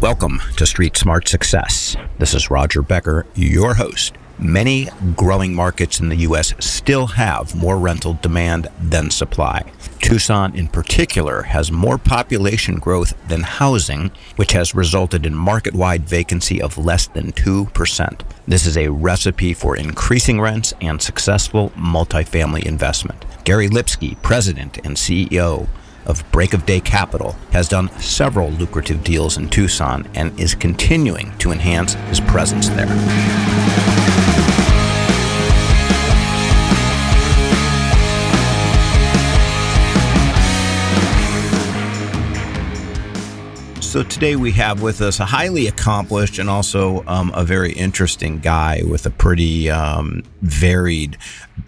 Welcome to Street Smart Success. This is Roger Becker, your host. Many growing markets in the U.S. still have more rental demand than supply. Tucson, in particular, has more population growth than housing, which has resulted in market wide vacancy of less than 2%. This is a recipe for increasing rents and successful multifamily investment. Gary Lipsky, President and CEO of Break of Day Capital, has done several lucrative deals in Tucson and is continuing to enhance his presence there. So today we have with us a highly accomplished and also um, a very interesting guy with a pretty um, varied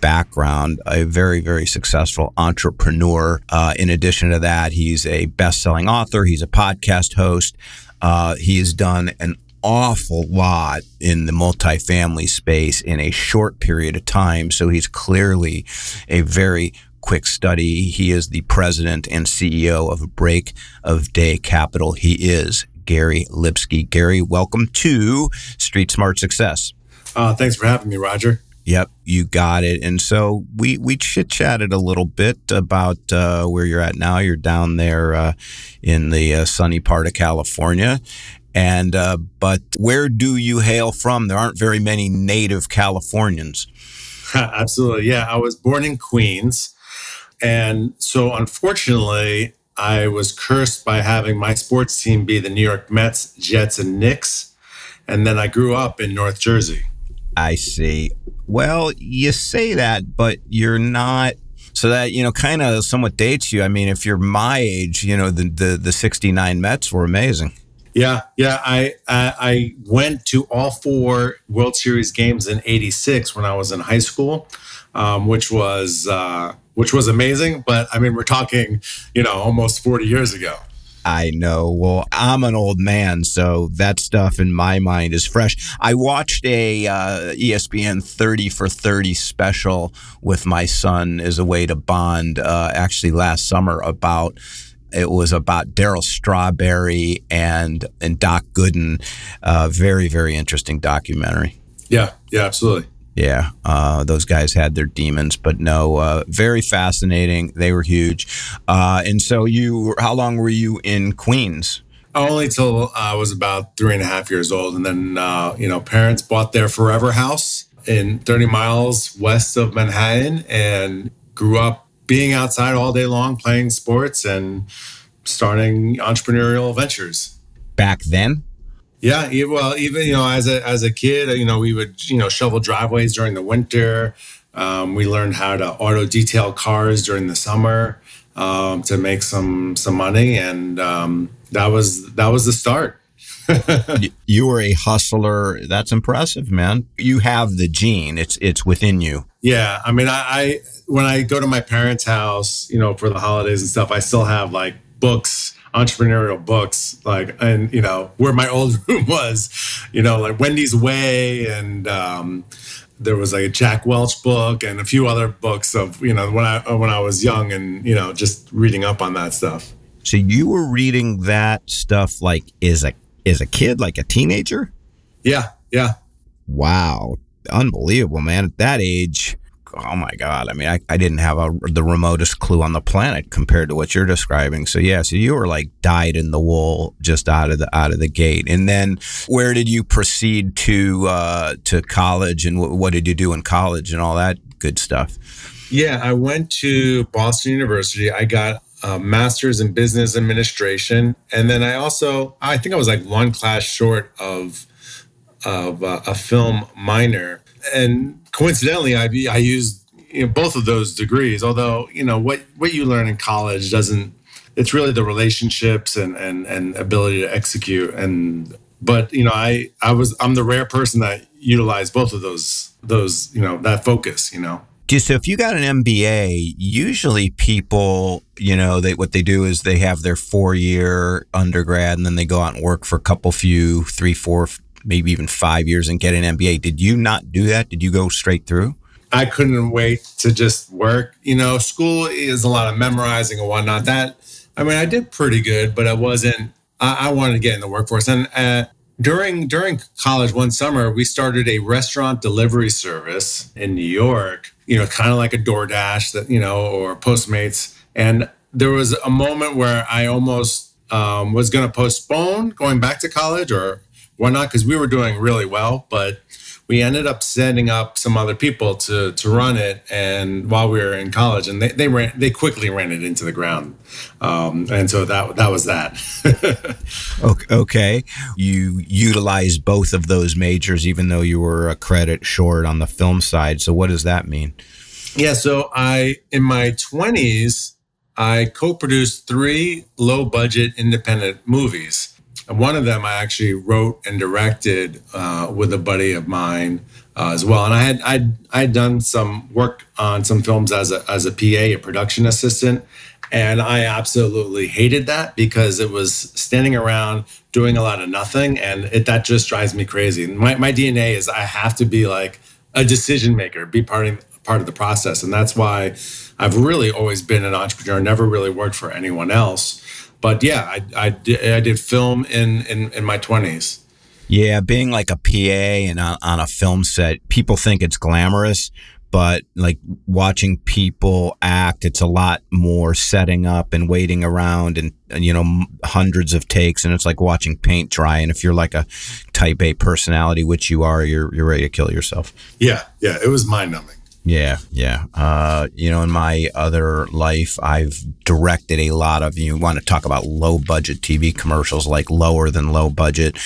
background, a very, very successful entrepreneur. Uh, in addition to that, he's a best selling author, he's a podcast host. Uh, he has done an awful lot in the multifamily space in a short period of time. So he's clearly a very quick study. He is the president and CEO of Break of Day Capital. He is Gary Lipsky. Gary, welcome to Street Smart Success. Uh, thanks for having me, Roger. Yep, you got it. And so we we chit chatted a little bit about uh, where you're at now. You're down there uh, in the uh, sunny part of California, and uh, but where do you hail from? There aren't very many native Californians. Absolutely, yeah. I was born in Queens, and so, unfortunately, I was cursed by having my sports team be the New York Mets, Jets, and Knicks. And then I grew up in North Jersey. I see. Well, you say that, but you're not. So that you know, kind of somewhat dates you. I mean, if you're my age, you know, the the, the '69 Mets were amazing. Yeah, yeah. I, I I went to all four World Series games in '86 when I was in high school, um, which was uh, which was amazing. But I mean, we're talking, you know, almost 40 years ago. I know. Well, I'm an old man, so that stuff in my mind is fresh. I watched a uh, ESPN 30 for 30 special with my son as a way to bond, uh, actually last summer about. It was about Darryl Strawberry and and Doc Gooden. Uh, very very interesting documentary. Yeah, yeah, absolutely. Yeah, uh, those guys had their demons, but no, uh, very fascinating. They were huge. Uh, and so, you, how long were you in Queens? Only till I was about three and a half years old, and then uh, you know, parents bought their forever house in 30 miles west of Manhattan, and grew up being outside all day long, playing sports, and starting entrepreneurial ventures. Back then, yeah, well, even you know, as a as a kid, you know, we would you know shovel driveways during the winter. Um, we learned how to auto detail cars during the summer um, to make some some money, and um, that was that was the start. you were a hustler. That's impressive, man. You have the gene. It's it's within you. Yeah, I mean, I, I when I go to my parents' house, you know, for the holidays and stuff, I still have like books entrepreneurial books like and you know where my old room was you know like wendy's way and um, there was like a jack welch book and a few other books of you know when i when i was young and you know just reading up on that stuff. So you were reading that stuff like as a as a kid like a teenager? Yeah yeah. Wow. Unbelievable man. At that age oh my god i mean i, I didn't have a, the remotest clue on the planet compared to what you're describing. So yeah so you were like dyed in the wool just out of the out of the gate. And then where did you proceed to uh, to college and w- what did you do in college and all that good stuff? Yeah i went to boston university. I got a master's in business administration. And then i also i think i was like one class short of of uh, a film minor and coincidentally, I I used you know, both of those degrees. Although you know what what you learn in college doesn't. It's really the relationships and and and ability to execute. And but you know, I I was I'm the rare person that utilized both of those those you know that focus. You know. So if you got an MBA, usually people, you know, they what they do is they have their four year undergrad and then they go out and work for a couple few, three, four, maybe even five years and get an MBA. Did you not do that? Did you go straight through? I couldn't wait to just work. You know, school is a lot of memorizing and whatnot. That, I mean, I did pretty good, but I wasn't, I, I wanted to get in the workforce. And uh, during during college one summer, we started a restaurant delivery service in New York. You know, kind of like a DoorDash that you know or Postmates. And there was a moment where I almost um, was going to postpone going back to college or whatnot because we were doing really well, but we ended up setting up some other people to to run it and while we were in college and they they ran they quickly ran it into the ground. Um, and so that that was that. Okay. You utilized both of those majors even though you were a credit short on the film side. So what does that mean? Yeah so i in my 20s i co-produced three low budget independent movies one of them I actually wrote and directed uh, with a buddy of mine uh, as well. And I had I'd I'd done some work on some films as a as a PA, a production assistant, and I absolutely hated that because it was standing around doing a lot of nothing, and it, that just drives me crazy. And my my DNA is I have to be like a decision maker, be part of part of the process, and that's why I've really always been an entrepreneur. Never really worked for anyone else but yeah, I, I, did, I did film in, in, in my 20s. Yeah, being like a PA and on, on a film set, people think it's glamorous, but like watching people act, it's a lot more setting up and waiting around and, and, you know, hundreds of takes. And it's like watching paint dry. And if you're like a type A personality, which you are, you're, you're ready to kill yourself. Yeah. Yeah. It was mind numbing. Yeah, yeah. Uh, you know, in my other life, I've directed a lot of. You want to talk about low budget TV commercials, like lower than low budget,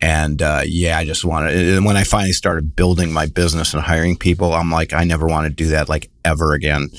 and uh, yeah, I just want to. When I finally started building my business and hiring people, I'm like, I never want to do that like ever again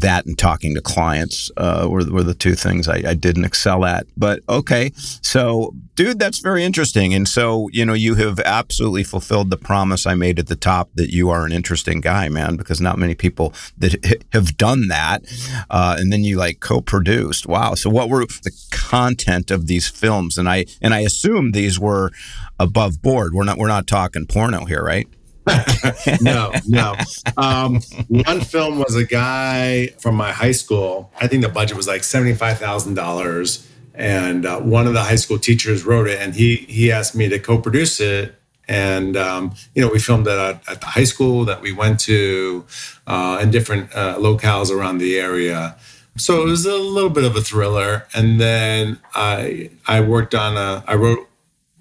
that and talking to clients uh, were, were the two things I, I, didn't excel at. But okay, so dude, that's very interesting. And so you know, you have absolutely fulfilled the promise I made at the top that you are an interesting guy, man. Because not many people that have done that. Uh, and then you like co-produced. Wow. So what were the content of these films? And I and I assume these were above board. We're not we're not talking porno here, right? no, no. Um, one film was a guy from my high school. I think the budget was like seventy-five thousand dollars, and uh, one of the high school teachers wrote it, and he he asked me to co-produce it. And um, you know, we filmed it at, at, the high school that we went to, uh, in different uh, locales around the area. So it was a little bit of a thriller. And then I I worked on a I wrote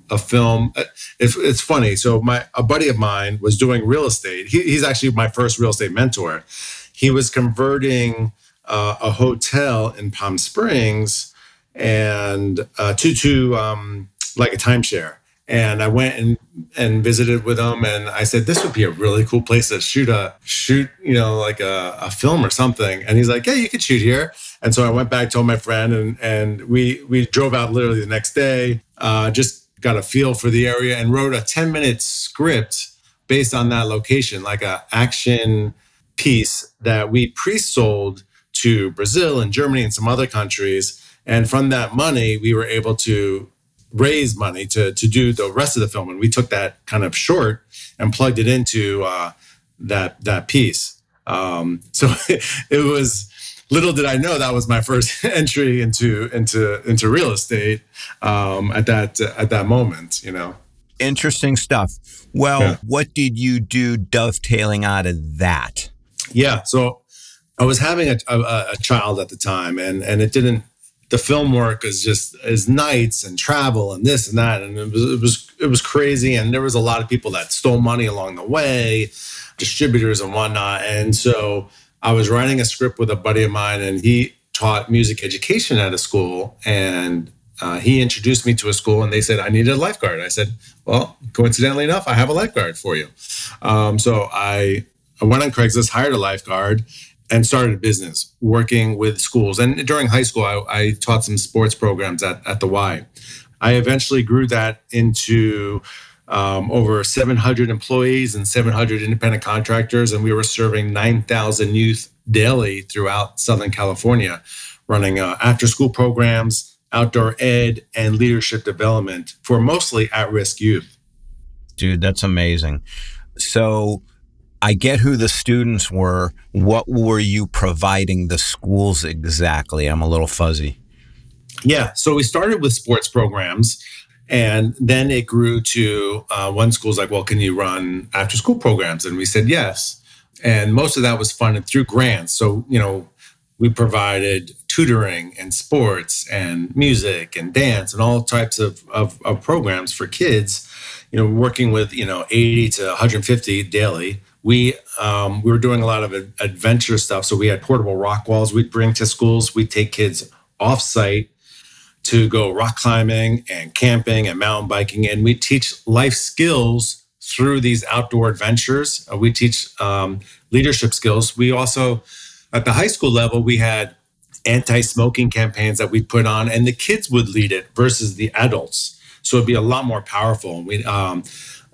a film. It's, it's funny. So my a buddy of mine was doing real estate. He, he's actually my first real estate mentor. He was converting uh, a hotel in Palm Springs and uh, to to um, like a timeshare. And I went and and visited with him, and I said this would be a really cool place to shoot a shoot, you know, like a, a film or something. And he's like, yeah, you could shoot here. And so I went back, told my friend, and and we we drove out literally the next day, uh, just got a feel for the area and wrote a 10 minute script based on that location, like a action piece that we pre-sold to Brazil and Germany and some other countries. And from that money, we were able to raise money to, to do the rest of the film. And we took that kind of short and plugged it into uh, that that piece. Um, so it was little did I know that was my first entry into into into real estate um, at that at that moment. You know, interesting stuff. Well, yeah. what did you do dovetailing out of that? Yeah, so I was having a, a, a child at the time, and and it didn't. The film work is just is nights and travel and this and that, and it was it was it was crazy. And there was a lot of people that stole money along the way, distributors and whatnot. And so I was writing a script with a buddy of mine, and he taught music education at a school. And uh, he introduced me to a school, and they said I needed a lifeguard. I said, "Well, coincidentally enough, I have a lifeguard for you." Um, so I, I went on Craigslist, hired a lifeguard, and started a business working with schools. And during high school, I, I taught some sports programs at, at the Y. I eventually grew that into um, over 700 employees and 700 independent contractors, and we were serving 9,000 youth daily throughout Southern California, running uh, after school programs, outdoor ed, and leadership development for mostly at risk youth. Dude, that's amazing. So, I get who the students were. What were you providing the schools exactly? I'm a little fuzzy. Yeah. So we started with sports programs. And then it grew to uh, one school's like, well, can you run after school programs? And we said yes. And most of that was funded through grants. So, you know, we provided tutoring and sports and music and dance and all types of, of, of, programs for kids, you know, working with, you know, 80 to 150 daily. We, um, we were doing a lot of adventure stuff. So we had portable rock walls we'd bring to schools. We'd take kids off site to go rock climbing and camping and mountain biking. And we teach life skills through these outdoor adventures. Uh, we teach um, leadership skills. We also, at the high school level, we had anti-smoking campaigns that we put on, and the kids would lead it versus the adults. So it'd be a lot more powerful. We um,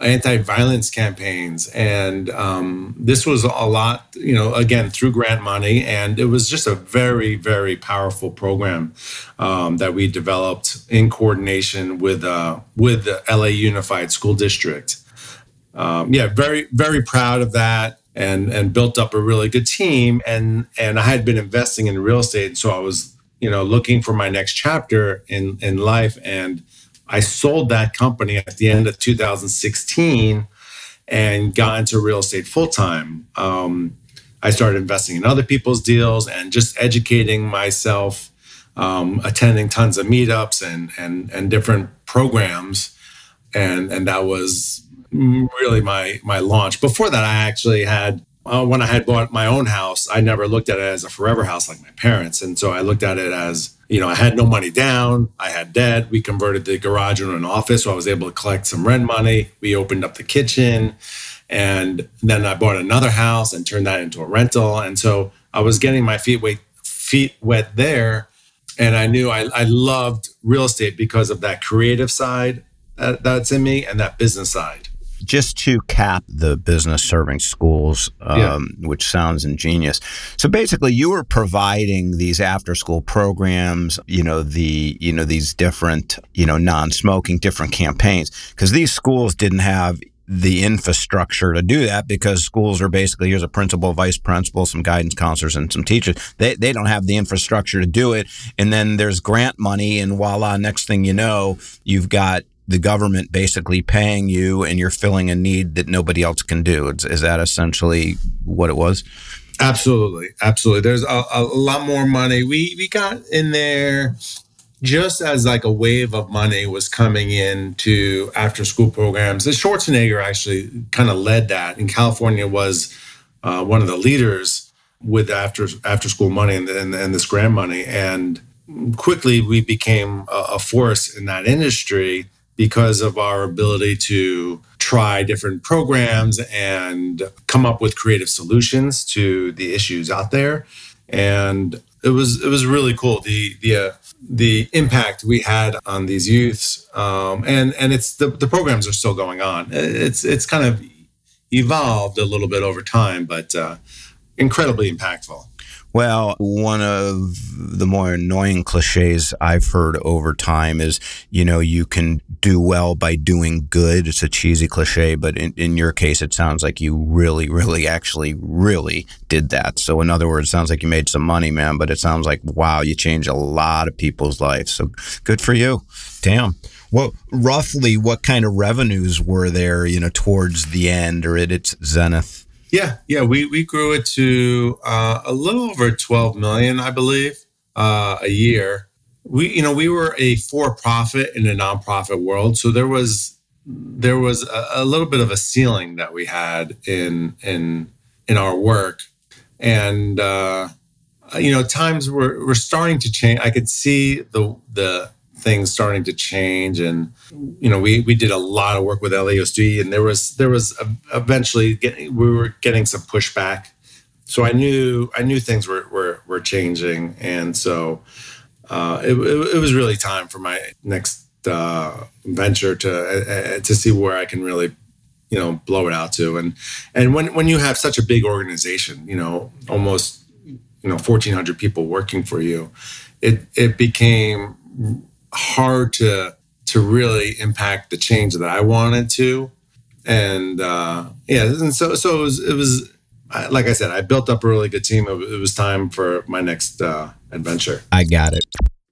anti-violence campaigns, and um, this was a lot. You know, again through grant money, and it was just a very, very powerful program um, that we developed in coordination with uh, with the LA Unified School District. Um, yeah, very, very proud of that and and built up a really good team and and I had been investing in real estate so I was you know looking for my next chapter in in life and I sold that company at the end of 2016 and got into real estate full time. Um, I started investing in other people's deals and just educating myself, um, attending tons of meetups and and and different programs, and and that was really my my launch. Before that, I actually had uh, when I had bought my own house, I never looked at it as a forever house like my parents, and so I looked at it as you know I had no money down, I had debt. We converted the garage into an office, so I was able to collect some rent money. We opened up the kitchen, and then I bought another house and turned that into a rental, and so I was getting my feet wet feet wet there, and I knew I, I loved real estate because of that creative side that, that's in me and that business side just to cap the business serving schools, um, yeah. which sounds ingenious. So basically, you were providing these after school programs, you know, the you know these different you know non smoking different campaigns because these schools didn't have the infrastructure to do that because schools are basically here's a principal, vice principal, some guidance counselors, and some teachers. They they don't have the infrastructure to do it, and then there's grant money, and voila, next thing you know, you've got the government basically paying you and you're filling a need that nobody else can do. Is, is that essentially what it was? Absolutely. Absolutely. There's a, a, lot more money. We, we got in there just as like a wave of money was coming in to after school programs. The Schwarzenegger actually kind of led that and California was uh, one of the leaders with after after school money and, and, and this grant money. And quickly we became a, a force in that industry because of our ability to try different programs and come up with creative solutions to the issues out there. And it was it was really cool the the uh, the impact we had on these youths. Um, and and it's the, the programs are still going on. It's it's kind of evolved a little bit over time but uh, incredibly impactful well, one of the more annoying cliches I've heard over time is, you know, you can do well by doing good. It's a cheesy cliche, but in, in your case, it sounds like you really, really, actually, really did that. So, in other words, sounds like you made some money, man, but it sounds like, wow, you changed a lot of people's lives. So, good for you. Damn. Well, roughly, what kind of revenues were there, you know, towards the end or at its zenith? Yeah, yeah, we we grew it to uh, a little over 12 million, I believe, uh, a year. We, you know, we were a for-profit in a nonprofit world, so there was there was a, a little bit of a ceiling that we had in in in our work, and uh, you know, times were were starting to change. I could see the the things starting to change. And you know we we did a lot of work with LAUSD and there was there was eventually getting, we were getting some pushback. So I knew I knew things were were, were changing. And so uh, it, it, it, was really time for my next uh, venture to uh, to see where I can really you know blow it out to. And and when when you have such a big organization you know almost you know 1400 people working for you it it became hard to to really impact the change that I wanted to. And uh, yeah, and so so it was, it was like I said, I built up a really good team. It was time for my next uh, adventure. I got it.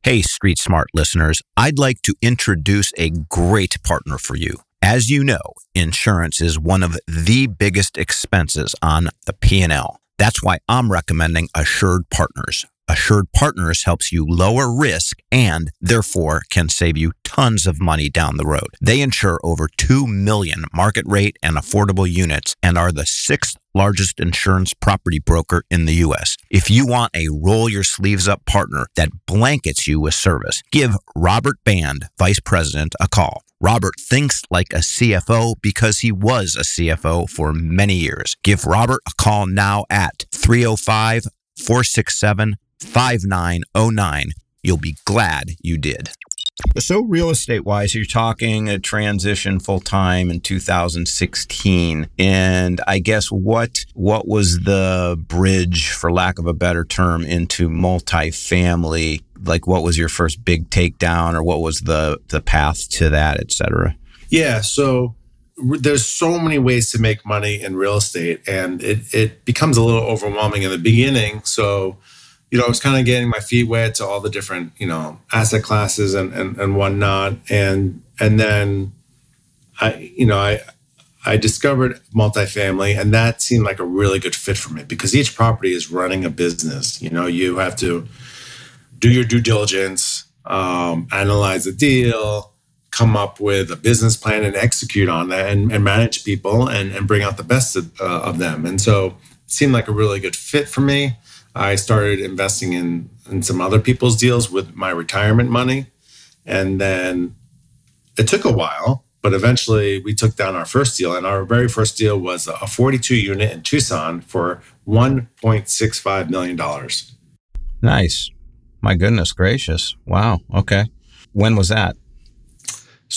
Hey, Street Smart listeners, I'd like to introduce a great partner for you. As you know, insurance is one of the biggest expenses on the P&L. That's why I'm recommending Assured Partners. Assured Partners helps you lower risk and therefore can save you tons of money down the road. They insure over 2 million market rate and affordable units and are the sixth largest insurance property broker in the U.S. If you want a roll your sleeves up partner that blankets you with service, give Robert Band, Vice President, a call. Robert thinks like a CFO because he was a CFO for many years. Give Robert a call now at 305 467 5909. You'll be glad you did. So, real estate wise, you're talking a transition full time in 2016, and I guess what what was the bridge, for lack of a better term, into multifamily? Like, what was your first big takedown, or what was the the path to that, et cetera? Yeah, so there's so many ways to make money in real estate, and it it becomes a little overwhelming in the beginning. So you know, I was kind of getting my feet wet to all the different, you know, asset classes and, and, and whatnot. And, and then I, you know, I, I discovered multifamily and that seemed like a really good fit for me because each property is running a business. You know, you have to do your due diligence, um, analyze the deal, come up with a business plan and execute on that and, and manage people and, and bring out the best of, uh, of them. And so it seemed like a really good fit for me. I started investing in in some other people's deals with my retirement money, and then it took a while, but eventually we took down our first deal, and our very first deal was a 42 unit in Tucson for 1.65 million dollars. Nice, my goodness gracious! Wow. Okay, when was that?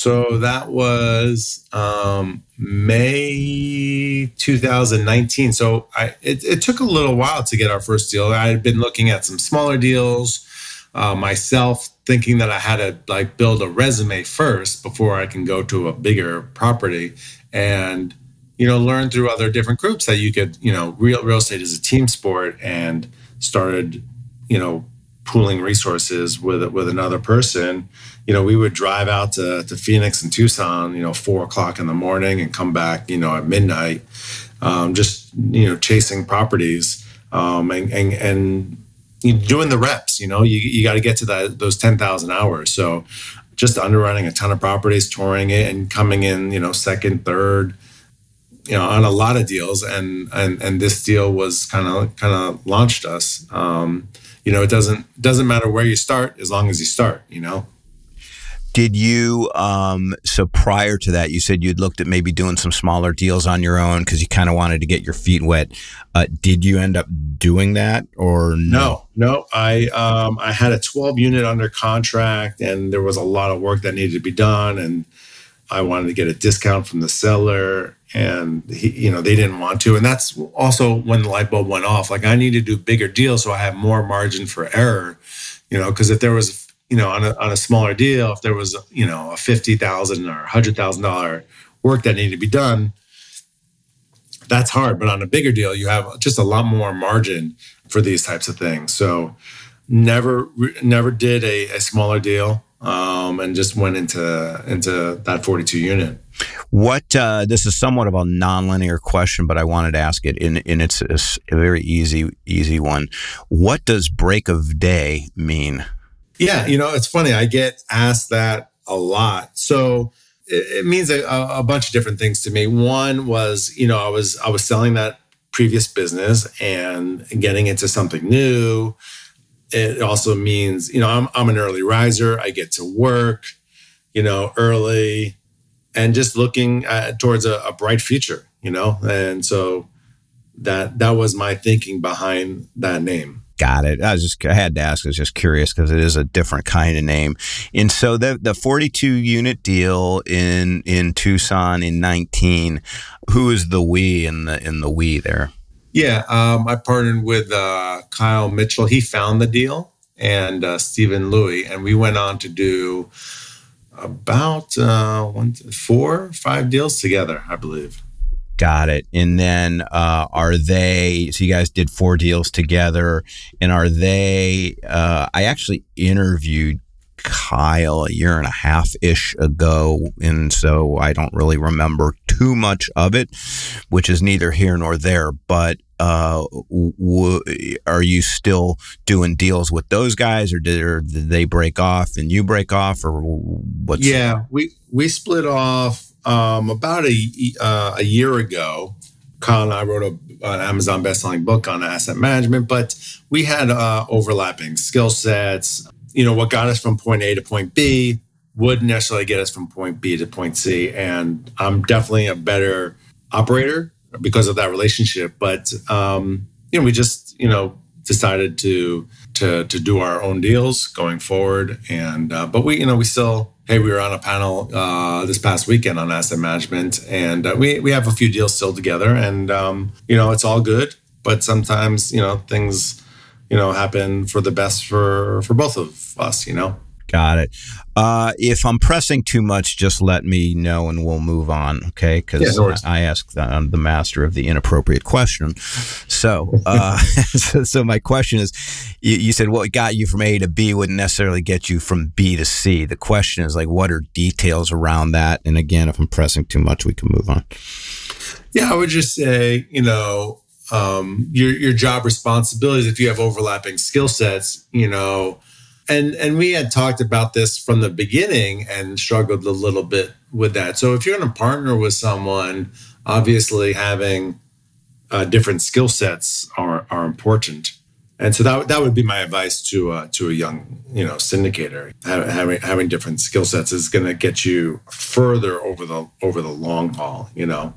So that was um, May 2019. So I, it, it, took a little while to get our first deal. I had been looking at some smaller deals uh, myself, thinking that I had to like build a resume first before I can go to a bigger property and you know learn through other different groups that you could you know real real estate is a team sport and started you know pooling resources with with another person, you know, we would drive out to, to Phoenix and Tucson, you know, four o'clock in the morning and come back, you know, at midnight, um, just you know, chasing properties um, and and and doing the reps. You know, you you got to get to that those ten thousand hours. So just underwriting a ton of properties, touring it, and coming in, you know, second, third. You know, on a lot of deals, and and and this deal was kind of kind of launched us. Um, you know, it doesn't doesn't matter where you start as long as you start. You know. Did you, um, so prior to that, you said you'd looked at maybe doing some smaller deals on your own because you kind of wanted to get your feet wet. Uh, did you end up doing that or no? No, no. I, um, I had a 12 unit under contract and there was a lot of work that needed to be done. And I wanted to get a discount from the seller and he, you know they didn't want to. And that's also when the light bulb went off like i need to do bigger deals so i have more margin for error you know because if there was you know on a, on a smaller deal if there was you know a 50000 or $100000 work that needed to be done that's hard. But on a bigger deal you have just a lot more margin for these types of things. So never never did a, a smaller deal um, and just went into into that 42 unit. What uh, this is somewhat of a nonlinear question, but I wanted to ask it, and, and it's a, a very easy easy one. What does break of day mean? Yeah, you know, it's funny. I get asked that a lot. So it, it means a, a bunch of different things to me. One was, you know, I was I was selling that previous business and getting into something new it also means you know I'm, I'm an early riser. I get to work you know early and just looking at, towards a, a, bright future you know? And so that that was my thinking behind that name. Got it. I was just i had to ask. I was just curious because it is a different kind of name. And so the the 42 unit deal in in tucson in 19 who is the we in the in the we there yeah, um, I partnered with uh, Kyle Mitchell. He found the deal, and uh, Stephen Louis, and we went on to do about uh, one, four, five deals together, I believe. Got it. And then uh, are they, so you guys did four deals together, and are they, uh, I actually interviewed Kyle a year and a half ish ago. And so I don't really remember too much of it, which is neither here nor there. But uh, w- are you still doing deals with those guys, or did, or did they break off and you break off, or what's? Yeah, we we split off um, about a uh, a year ago. Kyle and I wrote a, an Amazon best-selling book on asset management, but we had uh, overlapping skill sets. You know, what got us from point A to point B wouldn't necessarily get us from point B to point C. And I'm definitely a better operator because of that relationship. But um, you know, we just you know decided to to to do our own deals going forward. And uh, but we you know we still hey we were on a panel uh, this past weekend on asset management, and uh, we we have a few deals still together, and um, you know it's all good. But sometimes you know things you know happen for the best for for both of us. You know. Got it. Uh, if I'm pressing too much, just let me know and we'll move on. Okay. Because yeah, no I asked the, I'm the master of the inappropriate question. So, uh, so, so, my question is you, you, said what got you from A to B wouldn't necessarily get you from B to C. The question is like, what are details around that? And again, if I'm pressing too much, we can move on. Yeah. I would just say, you know, um, your, your job responsibilities, if you have overlapping skill sets, you know, and and we had talked about this from the beginning and struggled a little bit with that. So if you're going to partner with someone obviously having uh, different skill sets are are important. And so that, that would be my advice to uh, to a young you know syndicator. Having having different skill sets is going to get you further over the over the long haul you know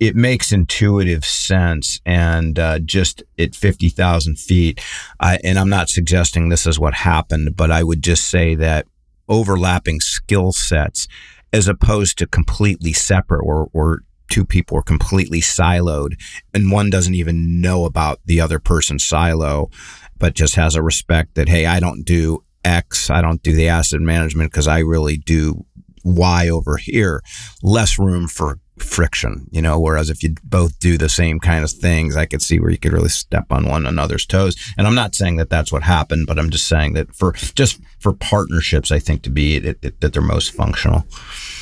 it makes intuitive sense. And uh, just at 50,000 feet, I, and I'm not suggesting this is what happened, but I would just say that overlapping skill sets as opposed to completely separate or, or two people are completely siloed and one doesn't even know about the other person's silo, but just has a respect that, hey, I don't do X, I don't do the asset management because I really do Y over here. Less room for friction, you know, whereas if you both do the same kind of things, I could see where you could really step on one another's toes. And I'm not saying that that's what happened, but I'm just saying that for just for partnerships, I think to be that they're most functional.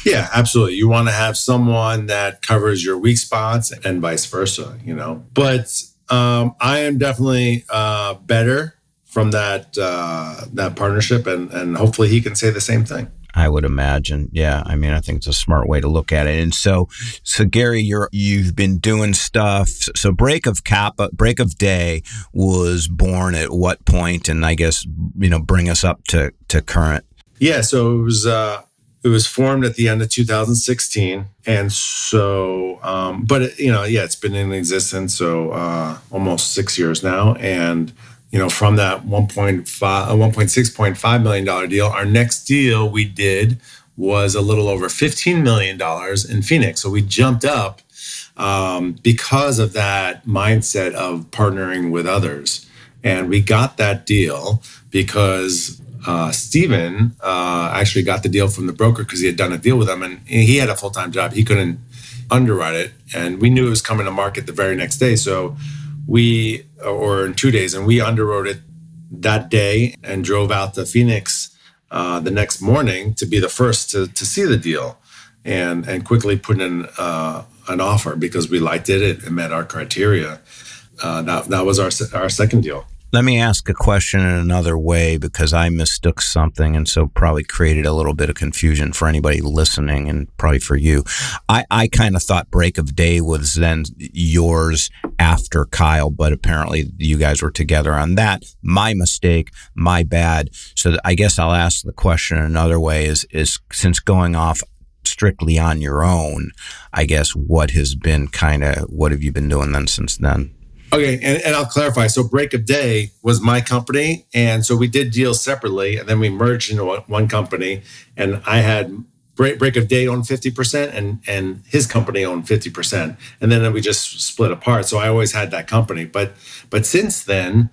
Yeah, absolutely. You want to have someone that covers your weak spots and vice versa, you know. But um, I am definitely uh, better from that uh, that partnership, and and hopefully he can say the same thing. I would imagine. Yeah. I mean, I think it's a smart way to look at it. And so, so Gary, you're, you've been doing stuff. So break of Kappa, break of day was born at what point? And I guess, you know, bring us up to, to current. Yeah. So it was, uh, it was formed at the end of 2016 and so um, but it, you know yeah it's been in existence so uh, almost six years now and you know, from that 1.5, uh, 1.6.5 million dollar deal, our next deal we did was a little over 15 million dollars in Phoenix. So we jumped up um, because of that mindset of partnering with others, and we got that deal because uh, Stephen uh, actually got the deal from the broker because he had done a deal with them, and he had a full time job. He couldn't underwrite it, and we knew it was coming to market the very next day. So we or in two days, and we underwrote it that day and drove out to Phoenix uh, the next morning to be the first to, to see the deal and and quickly put in uh, an offer because we liked it, it, it met our criteria. Uh, that, that was our our second deal. Let me ask a question in another way because I mistook something and so probably created a little bit of confusion for anybody listening and probably for you. I, I kind of thought Break of Day was then yours after Kyle, but apparently you guys were together on that. My mistake, my bad. So I guess I'll ask the question another way is, is since going off strictly on your own, I guess what has been kind of, what have you been doing then since then? Okay, and, and I'll clarify. So Break of Day was my company, and so we did deals separately, and then we merged into one company. And I had Break, Break of Day owned fifty percent, and and his company owned fifty percent, and then we just split apart. So I always had that company, but but since then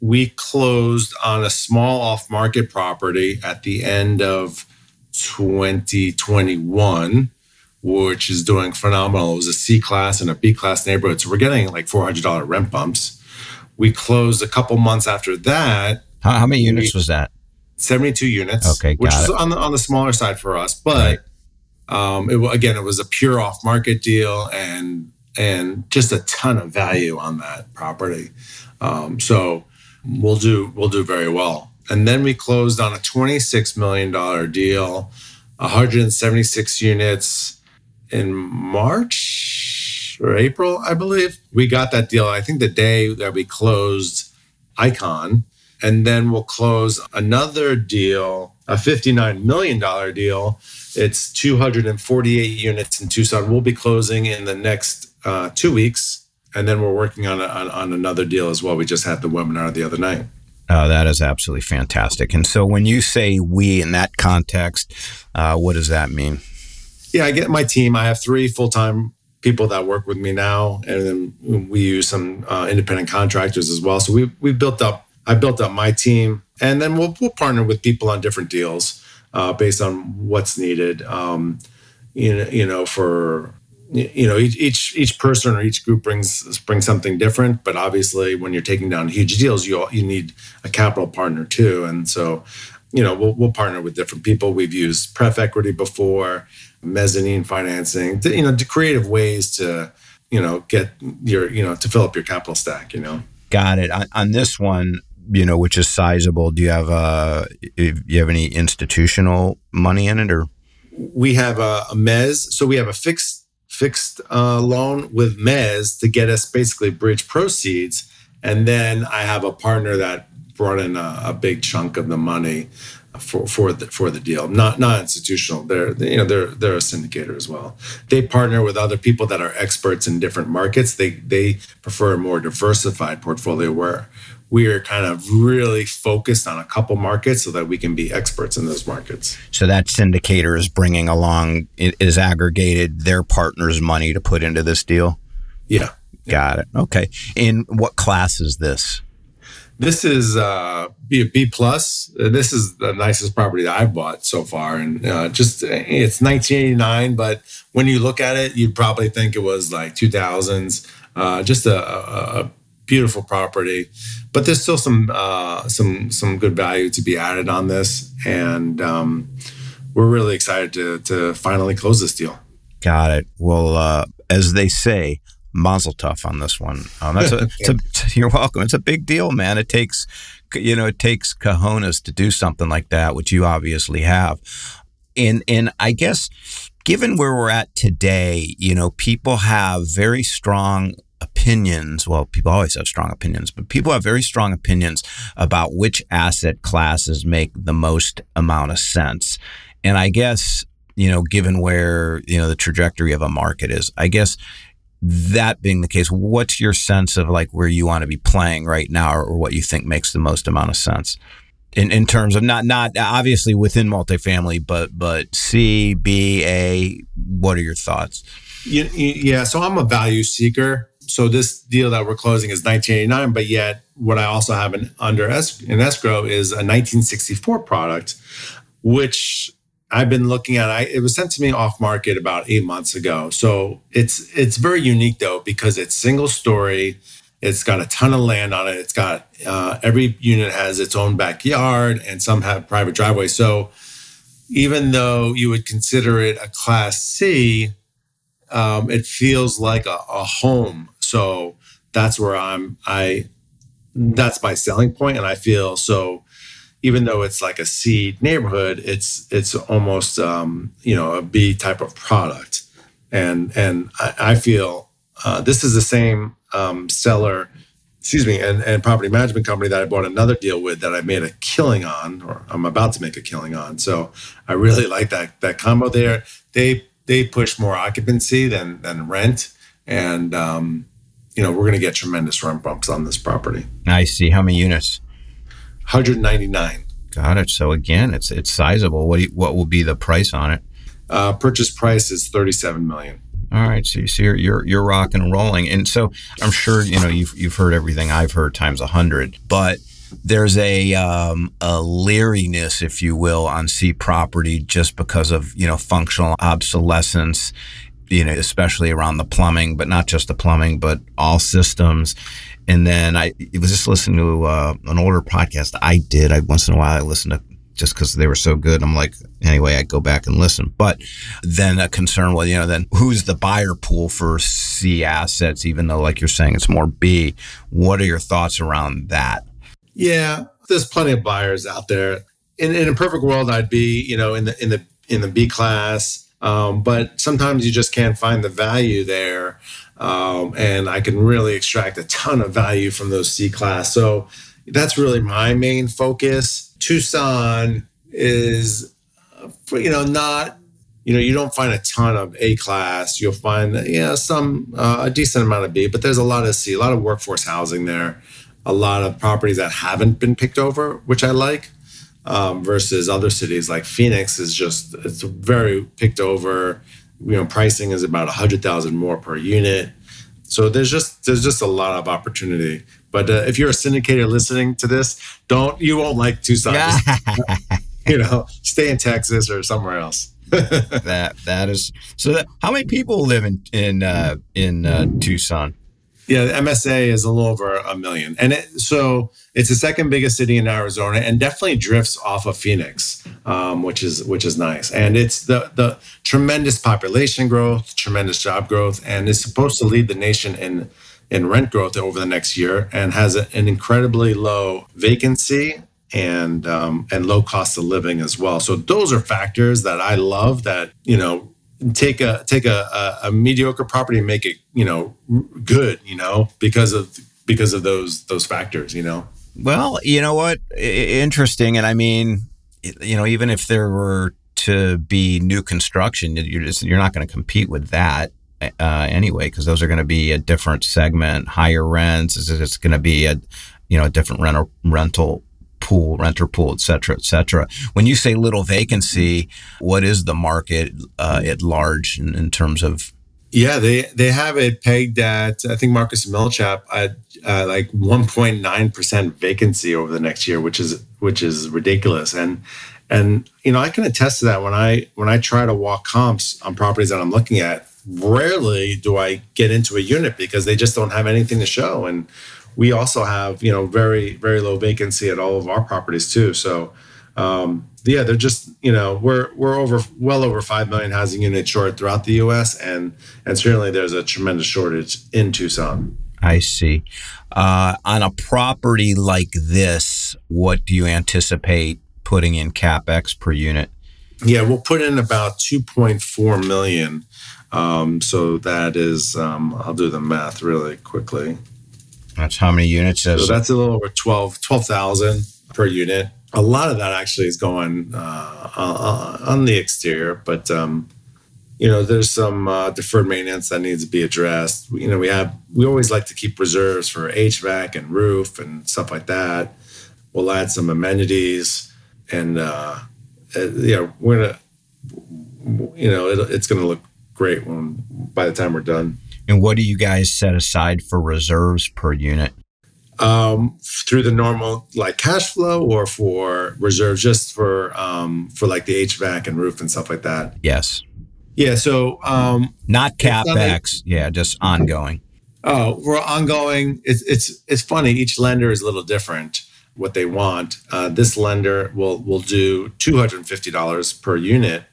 we closed on a small off market property at the end of 2021 which is doing phenomenal. It was a C class and a B class neighborhood. So we're getting like $400 rent bumps. We closed a couple months after that. How, how many units we, was that? 72 units. Okay, which is on the on the smaller side for us, but right. um, it, again, it was a pure off market deal and and just a ton of value on that property. Um, so we'll do we'll do very well. And then we closed on a 26 million dollar deal, 176 units in March or April, I believe. We got that deal. I think the day that we closed Icon and then we'll close another deal, a $59 million deal. It's 248 units in Tucson. We'll be closing in the next uh, two weeks. And then we're working on, a, on, on another deal as well. We just had the webinar the other night. Oh, that is absolutely fantastic. And so when you say we in that context, uh, what does that mean? Yeah, I get my team. I have three full time people that work with me now, and then we use some uh, independent contractors as well. So we we built up I built up my team, and then we'll we'll partner with people on different deals uh, based on what's needed. Um, you know, you know, for you know, each each person or each group brings brings something different. But obviously, when you're taking down huge deals, you you need a capital partner too. And so, you know, we'll we'll partner with different people. We've used pref equity before, mezzanine financing. You know, to creative ways to you know get your you know to fill up your capital stack. You know. Got it. On, on this one, you know, which is sizable. Do you have uh, you have any institutional money in it, or we have a, a mezz? So we have a fixed fixed uh, loan with mezz to get us basically bridge proceeds, and then I have a partner that brought in a, a big chunk of the money for for the for the deal. Not not institutional. They're you know they're they're a syndicator as well. They partner with other people that are experts in different markets. They they prefer a more diversified portfolio where we are kind of really focused on a couple markets so that we can be experts in those markets. So that syndicator is bringing along is aggregated their partners' money to put into this deal. Yeah, got it. Okay. In what class is this? This is uh, B, plus. This is the nicest property that I've bought so far, and uh, just it's 1989. But when you look at it, you'd probably think it was like 2000s. Uh, just a, a, a beautiful property, but there's still some uh, some some good value to be added on this, and um, we're really excited to to finally close this deal. Got it. Well, uh, as they say, mazel tov on this one. Um, that's a, a, you're welcome. It's a big deal, man. It takes you know it takes cojones to do something like that, which you obviously have. And and I guess given where we're at today, you know, people have very strong opinions. Well, people always have strong opinions, but people have very strong opinions about which asset classes make the most amount of sense. And I guess, you know, given where, you know, the trajectory of a market is, I guess that being the case, what's your sense of like where you want to be playing right now or what you think makes the most amount of sense? In, in terms of not not obviously within multifamily, but but C, B, A, what are your thoughts? Yeah, so I'm a value seeker so this deal that we're closing is 1989, but yet what I also have in under es- in escrow is a 1964 product, which I've been looking at. I, it was sent to me off market about eight months ago. So it's it's very unique though because it's single story. It's got a ton of land on it. It's got uh, every unit has its own backyard, and some have private driveways. So even though you would consider it a Class C, um, it feels like a, a home so that's where I'm I that's my selling point and I feel so even though it's like a C neighborhood, it's it's almost um, you know a B type of product, and and I, I feel uh, this is the same um, seller, excuse me, and, and property management company that I bought another deal with that I made a killing on, or I'm about to make a killing on. So I really like that that combo there. They they push more occupancy than than rent, and um, you know, we're going to get tremendous rent bumps on this property. I see. How many units? 199. Got it. So again, it's it's sizable. What you, what will be the price on it? Uh, purchase price is 37 million. All right, so you see, you're, you're you're rocking and rolling, and so I'm sure you know you've you've heard everything I've heard times a hundred. But there's a um, a leeriness, if you will, on C property just because of you know functional obsolescence. You know, especially around the plumbing, but not just the plumbing, but all systems. And then I was just listening to uh, an older podcast I did. I once in a while I listen to just because they were so good. I'm like, anyway, I go back and listen. But then a concern, well, you know, then who's the buyer pool for C assets, even though, like you're saying, it's more B? What are your thoughts around that? Yeah, there's plenty of buyers out there. In, in a perfect world, I'd be, you know, in the in the in the B class. Um, but sometimes you just can't find the value there, um, and I can really extract a ton of value from those C class. So that's really my main focus Tucson is, you know, not, you know, you don't find a ton of A class. You'll find, yeah, some, uh, a decent amount of B, but there's a lot of C, a lot of workforce housing there, a lot of properties that haven't been picked over, which I like. Um, versus other cities like Phoenix is just it's very picked over. You know, pricing is about a hundred thousand more per unit. So there's just there's just a lot of opportunity. But uh, if you're a syndicator listening to this, don't you won't like Tucson. Yeah. you know, stay in Texas or somewhere else. that that is so. That, how many people live in in uh, in uh, Tucson? Yeah, MSA is a little over a million, and it, so it's the second biggest city in Arizona, and definitely drifts off of Phoenix, um, which is which is nice. And it's the the tremendous population growth, tremendous job growth, and is supposed to lead the nation in in rent growth over the next year and has a, an incredibly low vacancy and um, and low cost of living as well. So those are factors that I love. That you know take a take a, a, a mediocre property and make it you know good. You know because of because of those those factors. You know. Well, you know what? Interesting, and I mean, you know, even if there were to be new construction, you're just you're not going to compete with that uh, anyway, because those are going to be a different segment, higher rents. It's, it's going to be a, you know, a different rental rental pool, renter pool, et cetera, et cetera. When you say little vacancy, what is the market uh, at large in, in, terms of? Yeah, they they have it pegged at I think Marcus Millichap at uh, like 1.9 percent vacancy over the next year, which is which is ridiculous. And and you know I can attest to that when I when I try to walk comps on properties that I'm looking at rarely do I get into a unit because they just don't have anything to show. And we also have, you know, very, very low vacancy at all of our properties too. So, um, yeah, they're just, you know, we're, we're over, well over 5 million housing units short throughout the US. And, and certainly there's a tremendous shortage in Tucson. I see. Uh, on a property like this, what do you anticipate putting in capex per unit? Yeah, we'll put in about 2.4 million um, so that is, um, I'll do the math really quickly. That's how many units? So that's a little over 12, 12,000 per unit. A lot of that actually is going uh, uh, on the exterior, but um, you know, there's some uh, deferred maintenance that needs to be addressed. You know, we have we always like to keep reserves for HVAC and roof and stuff like that. We'll add some amenities, and uh, uh you know, we're gonna, you know, it, it's gonna look great when by the time we're done. And what do you guys set aside for reserves per unit? Um, through the normal like cash flow or for reserves just for um, for like the HVAC and roof and stuff like that. Yes. Yeah. So um, not capex. Like, yeah, just ongoing. Oh, we're ongoing. It's it's it's funny. Each lender is a little different what they want. Uh, this lender will will do two hundred and fifty dollars per unit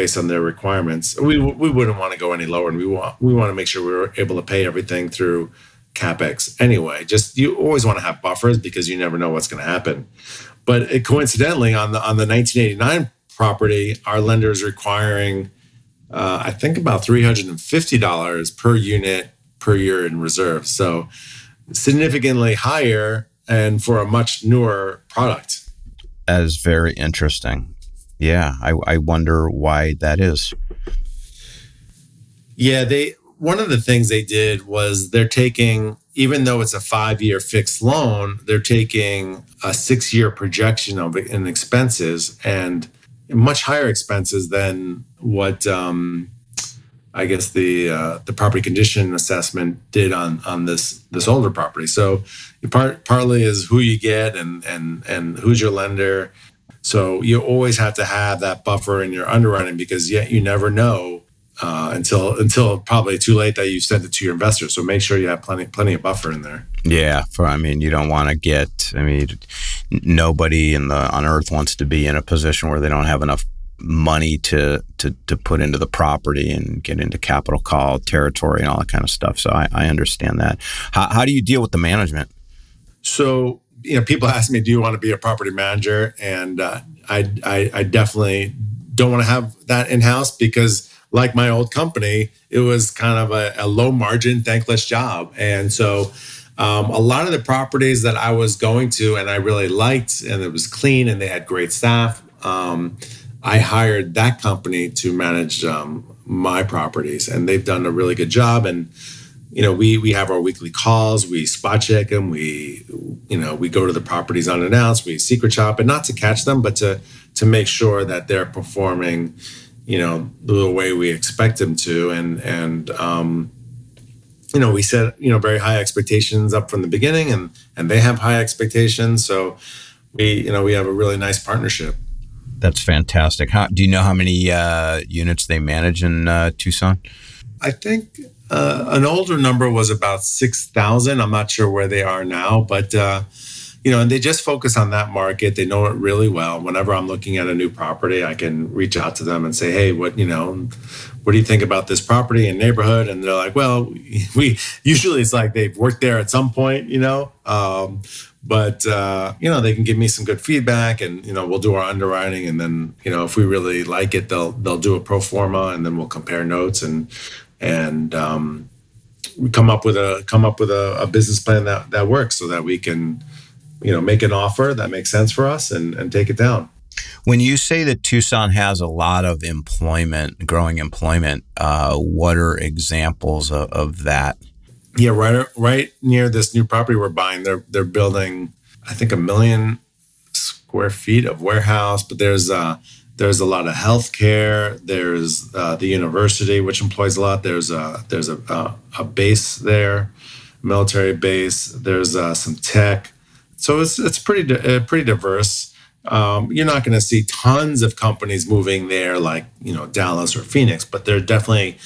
based on their requirements. We we wouldn't want to go any lower, and we want we want to make sure we are able to pay everything through capex anyway. Just you always want to have buffers because you never know what's going to happen. But it, coincidentally, on the on the 1989 property, our lender is requiring, uh, I think, about three hundred and fifty dollars per unit per year in reserve. So significantly higher, and for a much newer product. That is very interesting. Yeah, I, I wonder why that is. Yeah, they one of the things they did was they're taking even though it's a five year fixed loan, they're taking a six year projection of it in expenses and much higher expenses than what um, I guess the uh, the property condition assessment did on on this this older property. So part partly is who you get and and and who's your lender. So you always have to have that buffer in your underwriting because yet you never know uh, until until probably too late that you send it to your investors. So make sure you have plenty plenty of buffer in there. Yeah, for I mean, you don't want to get. I mean, nobody in the on earth wants to be in a position where they don't have enough money to to to put into the property and get into capital call territory and all that kind of stuff. So I, I understand that. How, how do you deal with the management? So you know, people ask me, "Do you want to be a property manager?" And uh, I, I I definitely don't want to have that in house because like my old company, it was kind of a, a low margin, thankless job. And so um, a lot of the properties that I was going to and I really liked, and it was clean and they had great staff, um, I hired that company to manage um, my properties. And they've done a really good job. And, you know, we we have our weekly calls, we spot check them, we, you know, we go to the properties unannounced, we secret shop, and not to catch them, but to to make sure that they're performing you know the way we expect them to. And and um, you know we set you know very high expectations up from the beginning and and they have high expectations. So we you know we have a really nice partnership. That's fantastic. How do you know how many uh, units they manage in uh, tucson? I think uh, an older number was about 6000 i'm not sure where they are now but uh, you know, and they just focus on that market. They know it really well. Whenever I'm looking at a new property, I can reach out to them and say, "Hey, what you know, what do you think about this property and neighborhood?" And they're like, "Well, we usually it's like they've worked there at some point, you know." Um, but uh, you know, they can give me some good feedback, and you know, we'll do our underwriting, and then you know, if we really like it, they'll they'll do a pro forma, and then we'll compare notes and and um, come up with a come up with a, a business plan that that works, so that we can you know make an offer that makes sense for us and, and take it down. When you say that tucson has a lot of employment growing employment uh, what are examples of, of, that? Yeah right right near this new property we're buying they're they're building i think a million square feet of warehouse but there's uh there's a lot of healthcare. There's uh, the university, which employs a lot. There's a there's a, a, a base there, military base. There's uh, some tech. So it's it's pretty uh, pretty diverse. Um, you're not going to see tons of companies moving there like you know Dallas or Phoenix, but there are definitely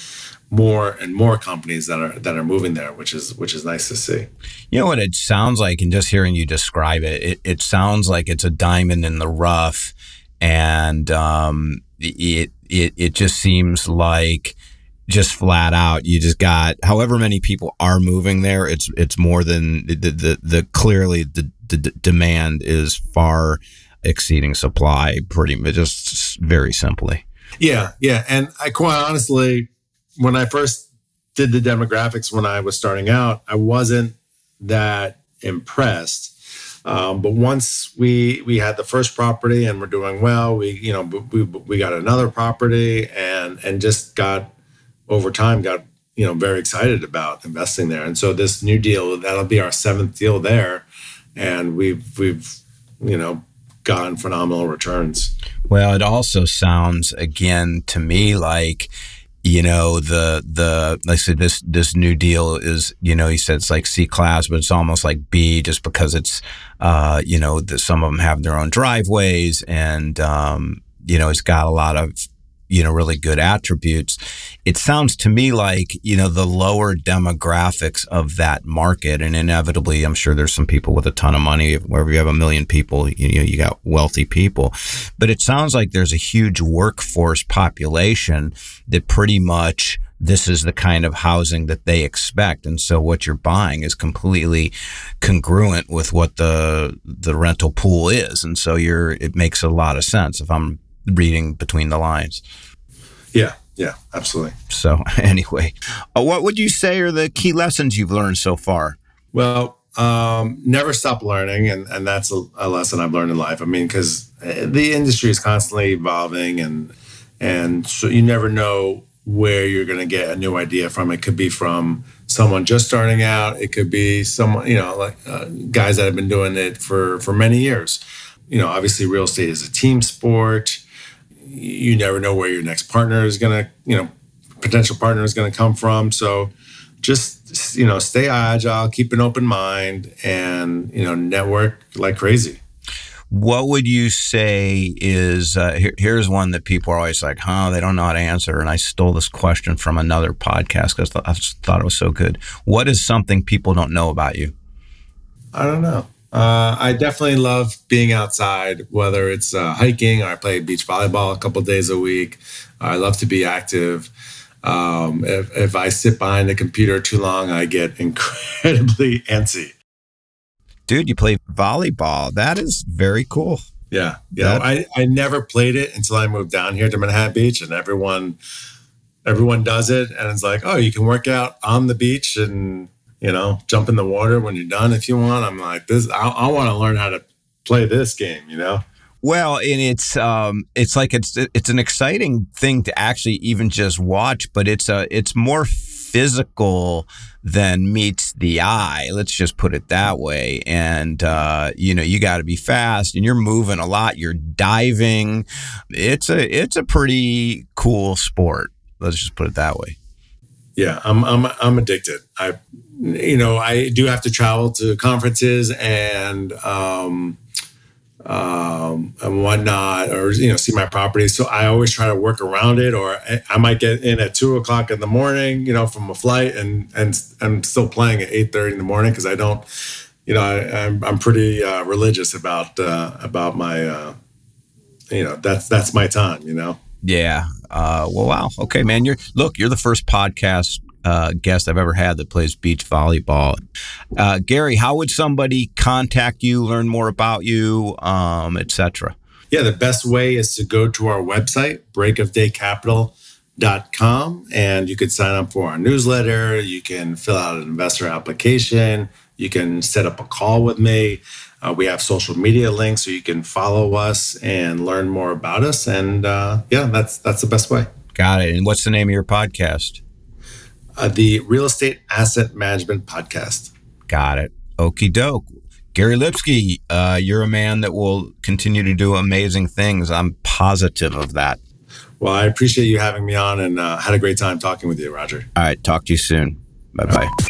more and more companies that are that are moving there, which is which is nice to see. You know what it sounds like, and just hearing you describe it, it, it sounds like it's a diamond in the rough, and um, it it it just seems like just flat out you just got however many people are moving there it's it's more than the the, the clearly the, the demand is far exceeding supply pretty just very simply. Yeah yeah. And i quite honestly when i first did the demographics when i was starting out i wasn't that impressed um, but once we we had the first property and we're doing well we you know we, we got another property and and just got over time got you know very excited about investing there. And so this new deal that'll be our seventh deal there, and we've we've you know gotten phenomenal returns. Well, it also sounds again to me like you know the the like I said this this new deal is you know he said it's like C class but it's almost like B just because it's uh you know the, some of them have their own driveways and um you know it's got a lot of you know really good attributes it sounds to me like you know the lower demographics of that market and inevitably i'm sure there's some people with a ton of money wherever you have a million people you know you got wealthy people. But it sounds like there's a huge workforce population that pretty much this is the kind of housing that they expect and so what you're buying is completely congruent with what the the rental pool is and so you're it makes a lot of sense. If i'm reading between the lines. Yeah, yeah, absolutely. So, anyway, uh, what would you say are the key lessons you've learned so far? Well, um, never stop learning, and and that's a, a lesson I've learned in life. I mean, because uh, the industry is constantly evolving, and and so you never know where you're going to get a new idea from. It could be from someone just starting out. It could be someone you know, like uh, guys that have been doing it for for many years. You know, obviously, real estate is a team sport you never know where your next partner is going to, you know, potential partner is going to come from. So just you know, stay agile, keep an open mind, and you know, network like crazy. What would you say is uh, here, here's one that people are always like, huh, they don't know how to answer. And I stole this question from another podcast because I thought it was so good. What is something people don't know about you? I don't know. Uh, I definitely love being outside, whether it's uh, hiking or I play beach volleyball a couple days a week. I love to be active. Um, if, if I sit behind the computer too long, I get incredibly antsy. Dude, you play volleyball. That is very cool. Yeah. Yeah. I, I never played it until I moved down here to Manhattan Beach and everyone everyone does it and it's like, oh, you can work out on the beach and you know, jump in the water when you're done if you want. I'm like, this, I, I want to learn how to play this game, you know? Well, and it's um, it's like it's it's an exciting thing to actually even just watch, but it's a it's more physical than meets the eye. Let's just put it that way. And uh, you know, you got to be fast, and you're moving a lot. You're diving. It's a it's a pretty cool sport. Let's just put it that way. Yeah, I'm I'm I'm addicted. I you know, I do have to travel to conferences and um, um, and whatnot, or you know, see my property. So I always try to work around it, or I might get in at two o'clock in the morning, you know, from a flight, and and I'm still playing at eight thirty in the morning because I don't, you know, I, am I'm, I'm pretty uh, religious about uh, about my, uh, you know, that's that's my time, you know. Yeah. Uh, well, wow. Okay, man. You're look. You're the first podcast uh, guest I've ever had that plays beach volleyball. Uh, Gary, how would somebody contact you, learn more about you, um, etc.? Yeah, the best way is to go to our website, breakofdaycapital.com, and you could sign up for our newsletter. You can fill out an investor application. You can set up a call with me. Uh, we have social media links so you can follow us and learn more about us. And uh, yeah, that's that's the best way. Got it. And what's the name of your podcast? Uh, the Real Estate Asset Management Podcast. Got it. Okie doke. Gary Lipsky, uh, you're a man that will continue to do amazing things. I'm positive of that. Well, I appreciate you having me on and uh, had a great time talking with you, Roger. All right. Talk to you soon. Bye bye.